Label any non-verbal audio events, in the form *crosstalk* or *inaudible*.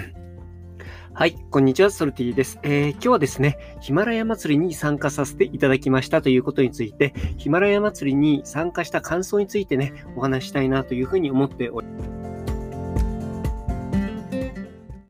*clears throat* はい、こんにちは、ソルティです、えー、今日はですね、ヒマラヤ祭りに参加させていただきましたということについて、ヒマラヤ祭りに参加した感想についてね、お話したいなというふうに思っております。